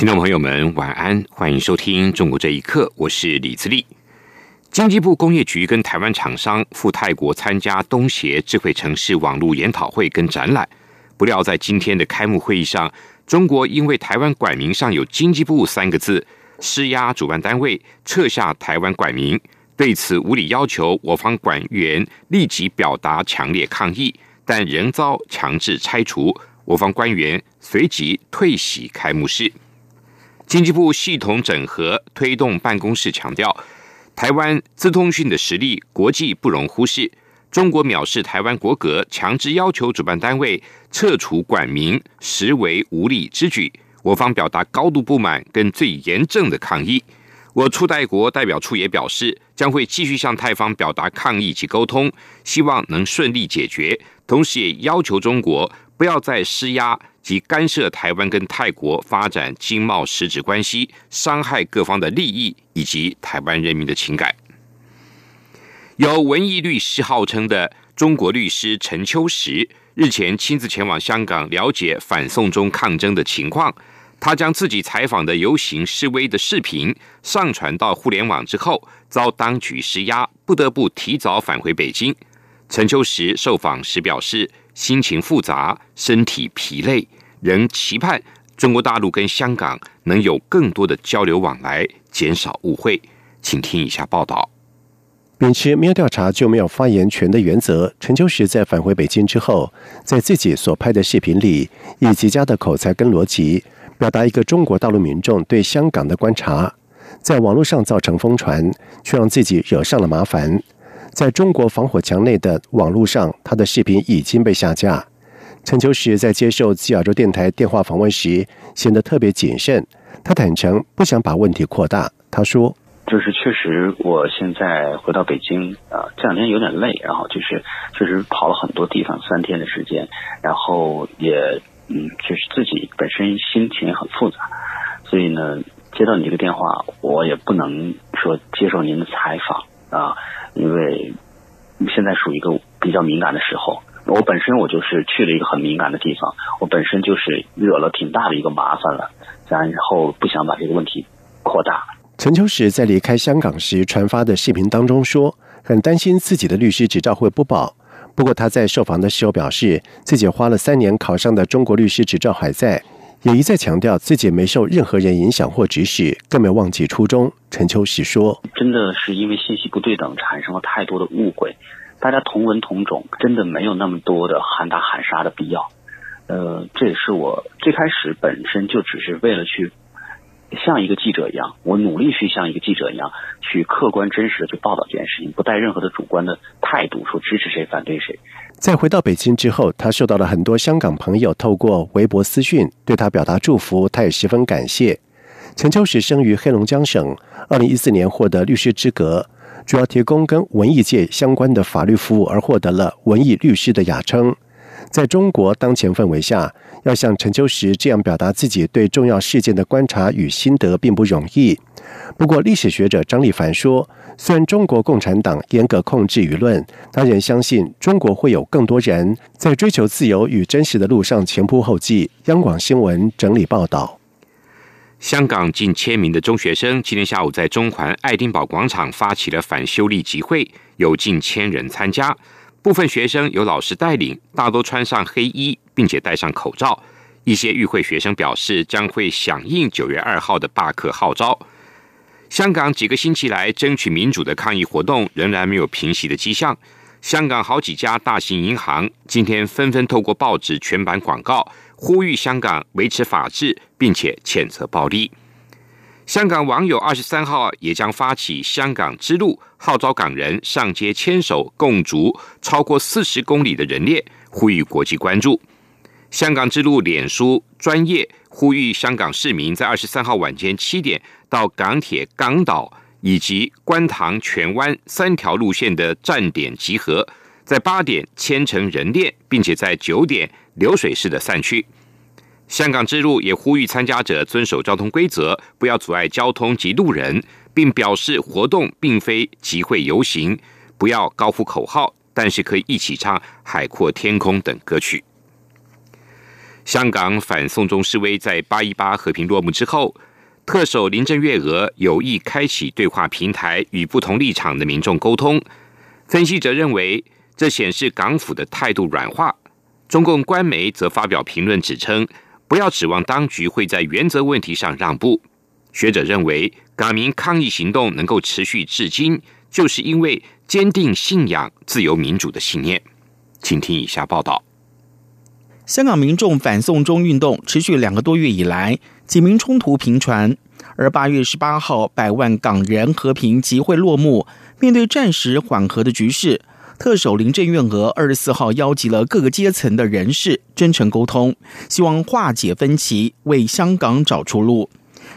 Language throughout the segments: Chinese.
听众朋友们，晚安，欢迎收听《中国这一刻》，我是李自立。经济部工业局跟台湾厂商赴泰国参加东协智慧城市网络研讨会跟展览，不料在今天的开幕会议上，中国因为台湾管名上有“经济部”三个字，施压主办单位撤下台湾管名。对此无理要求我方管员立即表达强烈抗议，但仍遭强制拆除。我方官员随即退席开幕式。经济部系统整合推动办公室强调，台湾资通讯的实力国际不容忽视。中国藐视台湾国格，强制要求主办单位撤除管名，实为无理之举。我方表达高度不满跟最严正的抗议。我出代国代表处也表示，将会继续向泰方表达抗议及沟通，希望能顺利解决。同时也要求中国不要再施压。及干涉台湾跟泰国发展经贸实质关系，伤害各方的利益以及台湾人民的情感。有文艺律师号称的中国律师陈秋实，日前亲自前往香港了解反送中抗争的情况。他将自己采访的游行示威的视频上传到互联网之后，遭当局施压，不得不提早返回北京。陈秋实受访时表示。心情复杂，身体疲累，仍期盼中国大陆跟香港能有更多的交流往来，减少误会。请听以下报道。秉持没有调查就没有发言权的原则，陈秋实在返回北京之后，在自己所拍的视频里，以极佳的口才跟逻辑，表达一个中国大陆民众对香港的观察，在网络上造成疯传，却让自己惹上了麻烦。在中国防火墙内的网络上，他的视频已经被下架。陈秋实在接受西亚洲电台电话访问时，显得特别谨慎。他坦诚不想把问题扩大。他说：“就是确实，我现在回到北京啊，这两天有点累，然后就是确实跑了很多地方，三天的时间，然后也嗯，就是自己本身心情也很复杂，所以呢，接到你这个电话，我也不能说接受您的采访啊。”因为现在属于一个比较敏感的时候，我本身我就是去了一个很敏感的地方，我本身就是惹了挺大的一个麻烦了，然后不想把这个问题扩大。陈秋实在离开香港时传发的视频当中说，很担心自己的律师执照会不保。不过他在受访的时候表示，自己花了三年考上的中国律师执照还在。也一再强调自己没受任何人影响或指使，更没忘记初衷。陈秋实说：“真的是因为信息不对等，产生了太多的误会。大家同文同种，真的没有那么多的喊打喊杀的必要。呃，这也是我最开始本身就只是为了去。”像一个记者一样，我努力去像一个记者一样，去客观真实的去报道这件事情，不带任何的主观的态度，说支持谁反对谁。在回到北京之后，他受到了很多香港朋友透过微博私讯对他表达祝福，他也十分感谢。陈秋实生于黑龙江省，二零一四年获得律师资格，主要提供跟文艺界相关的法律服务，而获得了文艺律师的雅称。在中国当前氛围下，要像陈秋实这样表达自己对重要事件的观察与心得，并不容易。不过，历史学者张立凡说，虽然中国共产党严格控制舆论，他仍相信中国会有更多人在追求自由与真实的路上前仆后继。央广新闻整理报道：香港近千名的中学生今天下午在中环爱丁堡广场发起了反修例集会，有近千人参加。部分学生由老师带领，大多穿上黑衣，并且戴上口罩。一些与会学生表示将会响应九月二号的罢课号召。香港几个星期来争取民主的抗议活动仍然没有平息的迹象。香港好几家大型银行今天纷纷透过报纸全版广告，呼吁香港维持法治，并且谴责暴力。香港网友二十三号也将发起香港之路，号召港人上街牵手共逐超过四十公里的人链，呼吁国际关注。香港之路脸书专业呼吁香港市民在二十三号晚间七点到港铁港岛以及观塘荃湾三条路线的站点集合，在八点牵成人链，并且在九点流水式的散去。香港之路也呼吁参加者遵守交通规则，不要阻碍交通及路人，并表示活动并非集会游行，不要高呼口号，但是可以一起唱《海阔天空》等歌曲。香港反送中示威在八一八和平落幕之后，特首林郑月娥有意开启对话平台，与不同立场的民众沟通。分析者认为，这显示港府的态度软化。中共官媒则发表评论指称，不要指望当局会在原则问题上让步。学者认为，港民抗议行动能够持续至今，就是因为坚定信仰自由民主的信念。请听以下报道。香港民众反送中运动持续两个多月以来，警民冲突频传。而八月十八号，百万港人和平集会落幕。面对暂时缓和的局势，特首林郑月娥二十四号邀集了各个阶层的人士，真诚沟通，希望化解分歧，为香港找出路。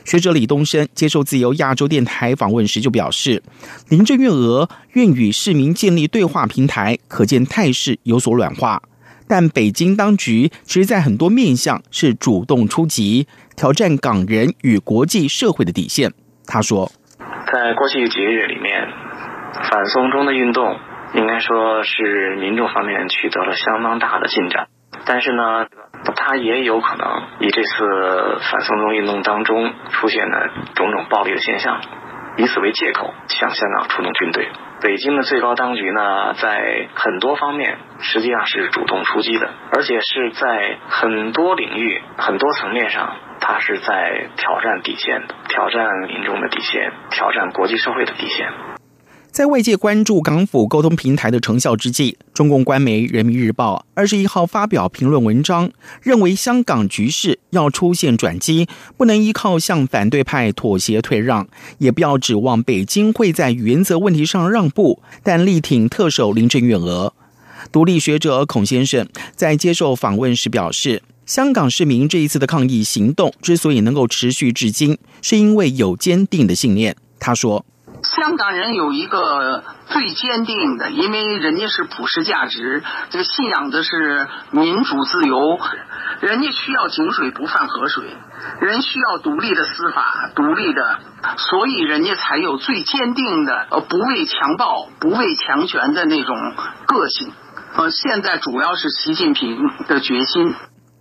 学者李东升接受自由亚洲电台访问时就表示，林郑月娥愿与市民建立对话平台，可见态势有所软化。但北京当局其实，在很多面向是主动出击，挑战港人与国际社会的底线。他说，在过去几个月里面，反送中的运动应该说是民众方面取得了相当大的进展，但是呢，他也有可能以这次反送中运动当中出现的种种暴力的现象，以此为借口向香港出动军队。北京的最高当局呢，在很多方面实际上是主动出击的，而且是在很多领域、很多层面上，它是在挑战底线的，挑战民众的底线，挑战国际社会的底线。在外界关注港府沟通平台的成效之际，中共官媒《人民日报》二十一号发表评论文章，认为香港局势要出现转机，不能依靠向反对派妥协退让，也不要指望北京会在原则问题上让步，但力挺特首林郑月娥。独立学者孔先生在接受访问时表示，香港市民这一次的抗议行动之所以能够持续至今，是因为有坚定的信念。他说。香港人有一个最坚定的，因为人家是普世价值，这个信仰的是民主自由，人家需要井水不犯河水，人需要独立的司法，独立的，所以人家才有最坚定的呃不畏强暴、不畏强权的那种个性。呃，现在主要是习近平的决心。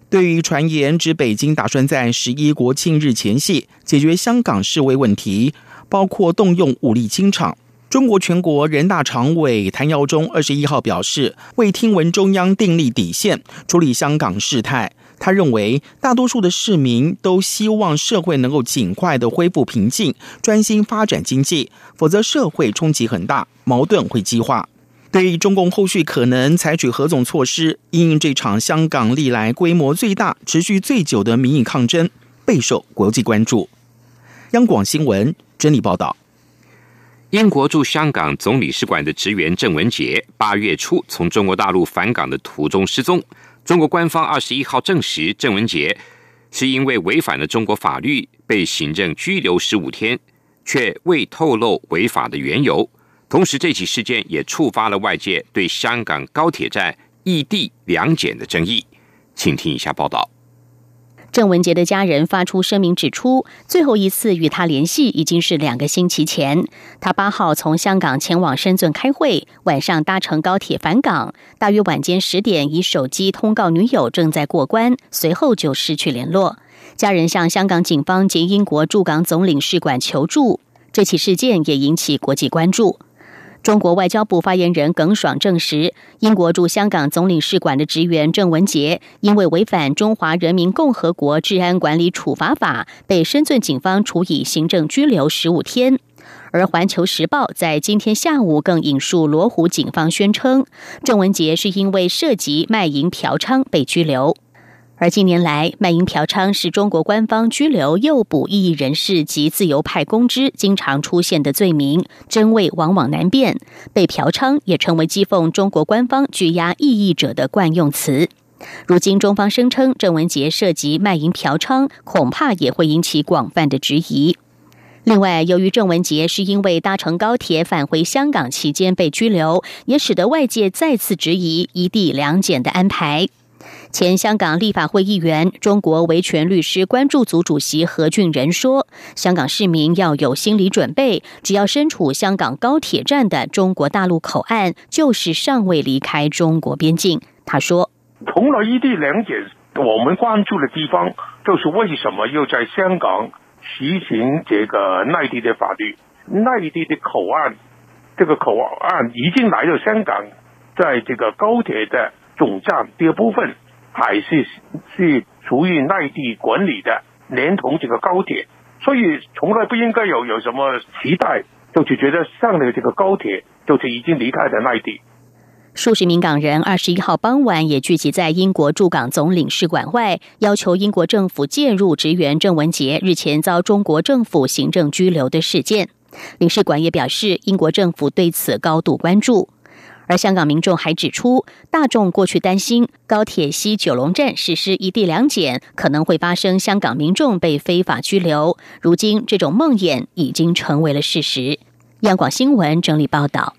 对于传言指北京打算在十一国庆日前夕解决香港示威问题。包括动用武力清场。中国全国人大常委谭耀宗二十一号表示，未听闻中央订立底线处理香港事态。他认为，大多数的市民都希望社会能够尽快的恢复平静，专心发展经济，否则社会冲击很大，矛盾会激化。对于中共后续可能采取何种措施，应这场香港历来规模最大、持续最久的民意抗争，备受国际关注。央广新闻。真理报道：英国驻香港总领事馆的职员郑文杰八月初从中国大陆返港的途中失踪。中国官方二十一号证实，郑文杰是因为违反了中国法律被行政拘留十五天，却未透露违法的缘由。同时，这起事件也触发了外界对香港高铁站异地两检的争议。请听一下报道。郑文杰的家人发出声明指出，最后一次与他联系已经是两个星期前。他八号从香港前往深圳开会，晚上搭乘高铁返港，大约晚间十点以手机通告女友正在过关，随后就失去联络。家人向香港警方及英国驻港总领事馆求助，这起事件也引起国际关注。中国外交部发言人耿爽证实，英国驻香港总领事馆的职员郑文杰因为违反《中华人民共和国治安管理处罚法》，被深圳警方处以行政拘留十五天。而《环球时报》在今天下午更引述罗湖警方宣称，郑文杰是因为涉及卖淫嫖娼被拘留。而近年来，卖淫嫖娼是中国官方拘留诱捕异议人士及自由派公知经常出现的罪名，真伪往往难辨。被嫖娼也成为讥讽中国官方拘押异议者的惯用词。如今中方声称郑文杰涉及卖淫嫖娼，恐怕也会引起广泛的质疑。另外，由于郑文杰是因为搭乘高铁返回香港期间被拘留，也使得外界再次质疑一地两检的安排。前香港立法会议员、中国维权律师关注组主席何俊仁说：“香港市民要有心理准备，只要身处香港高铁站的中国大陆口岸，就是尚未离开中国边境。”他说：“从了一地两检，我们关注的地方就是为什么又在香港实行这个内地的法律？内地的口岸，这个口岸已经来到香港，在这个高铁的总站第二部分。”还是是属于内地管理的，连同这个高铁，所以从来不应该有有什么期待，就是觉得上了这个高铁就是已经离开了内地。数十名港人二十一号傍晚也聚集在英国驻港总领事馆外，要求英国政府介入职员郑文杰日前遭中国政府行政拘留的事件。领事馆也表示，英国政府对此高度关注。而香港民众还指出，大众过去担心高铁西九龙站实施一地两检，可能会发生香港民众被非法拘留。如今，这种梦魇已经成为了事实。央广新闻整理报道：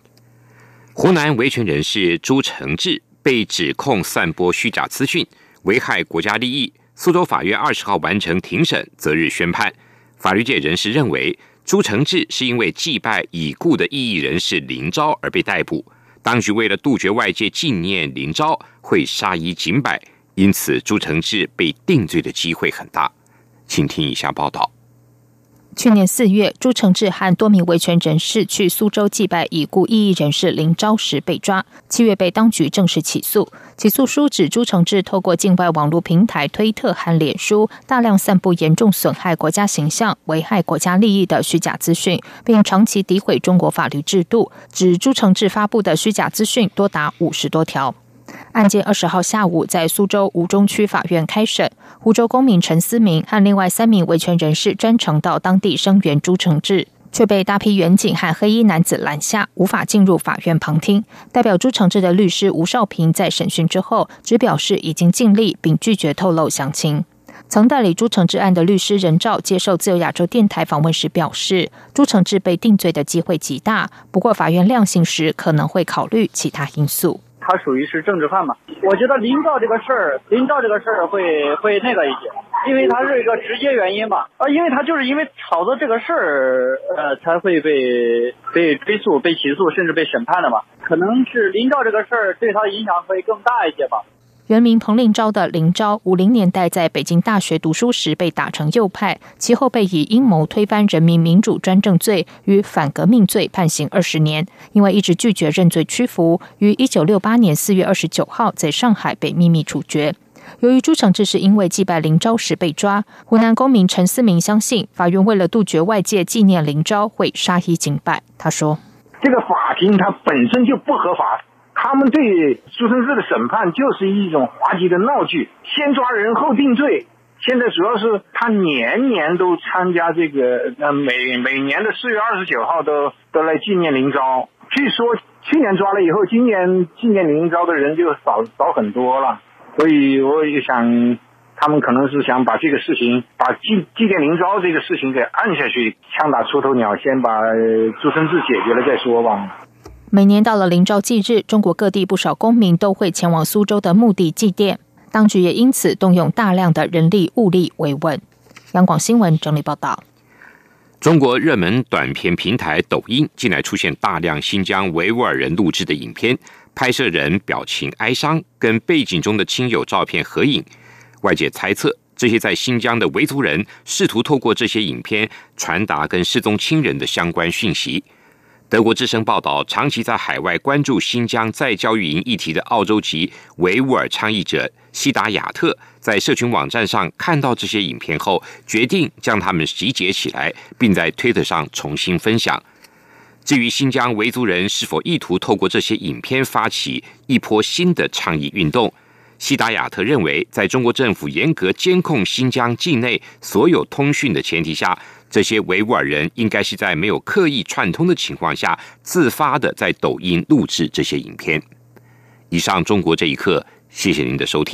湖南维权人士朱成志被指控散播虚假资讯，危害国家利益。苏州法院二十号完成庭审，择日宣判。法律界人士认为，朱成志是因为祭拜已故的异议人士林昭而被逮捕。当局为了杜绝外界纪念林昭，会杀一儆百，因此朱承志被定罪的机会很大。请听以下报道。去年四月，朱承志和多名维权人士去苏州祭拜已故异议人士林昭时被抓，七月被当局正式起诉。起诉书指朱承志透过境外网络平台推特和脸书，大量散布严重损害国家形象、危害国家利益的虚假资讯，并长期诋毁中国法律制度。指朱承志发布的虚假资讯多达五十多条。案件二十号下午在苏州吴中区法院开审，湖州公民陈思明和另外三名维权人士专程到当地声援朱承志，却被大批远警和黑衣男子拦下，无法进入法院旁听。代表朱承志的律师吴少平在审讯之后，只表示已经尽力，并拒绝透露详情。曾代理朱承志案的律师任照接受自由亚洲电台访问时表示，朱承志被定罪的机会极大，不过法院量刑时可能会考虑其他因素。他属于是政治犯嘛？我觉得林照这个事儿，林照这个事儿会会那个一些，因为他是一个直接原因吧？啊，因为他就是因为炒作这个事儿，呃，才会被被追诉、被起诉，甚至被审判的嘛。可能是林照这个事儿对他的影响会更大一些吧。原名彭令昭的林昭，五零年代在北京大学读书时被打成右派，其后被以阴谋推翻人民民主专政罪与反革命罪判刑二十年。因为一直拒绝认罪屈服，于一九六八年四月二十九号在上海被秘密处决。由于朱承志是因为祭拜林昭时被抓，湖南公民陈思明相信法院为了杜绝外界纪念林昭，会杀一儆百。他说：“这个法庭它本身就不合法。”他们对朱生志的审判就是一种滑稽的闹剧，先抓人后定罪。现在主要是他年年都参加这个，呃，每每年的四月二十九号都都来纪念林昭。据说去年抓了以后，今年纪念林昭的人就少少很多了。所以我也想，他们可能是想把这个事情，把纪纪念林昭这个事情给按下去，枪打出头鸟，先把朱生志解决了再说吧。每年到了林昭祭日，中国各地不少公民都会前往苏州的墓地祭奠，当局也因此动用大量的人力物力维稳。央广新闻整理报道：中国热门短片平台抖音近来出现大量新疆维吾尔人录制的影片，拍摄人表情哀伤，跟背景中的亲友照片合影。外界猜测，这些在新疆的维族人试图透过这些影片传达跟失踪亲人的相关讯息。德国之声报道，长期在海外关注新疆再教育营议题的澳洲籍维吾尔倡议者西达亚特，在社群网站上看到这些影片后，决定将它们集结起来，并在推特上重新分享。至于新疆维族人是否意图透过这些影片发起一波新的倡议运动，西达亚特认为，在中国政府严格监控新疆境内所有通讯的前提下。这些维吾尔人应该是在没有刻意串通的情况下，自发的在抖音录制这些影片。以上中国这一刻，谢谢您的收听。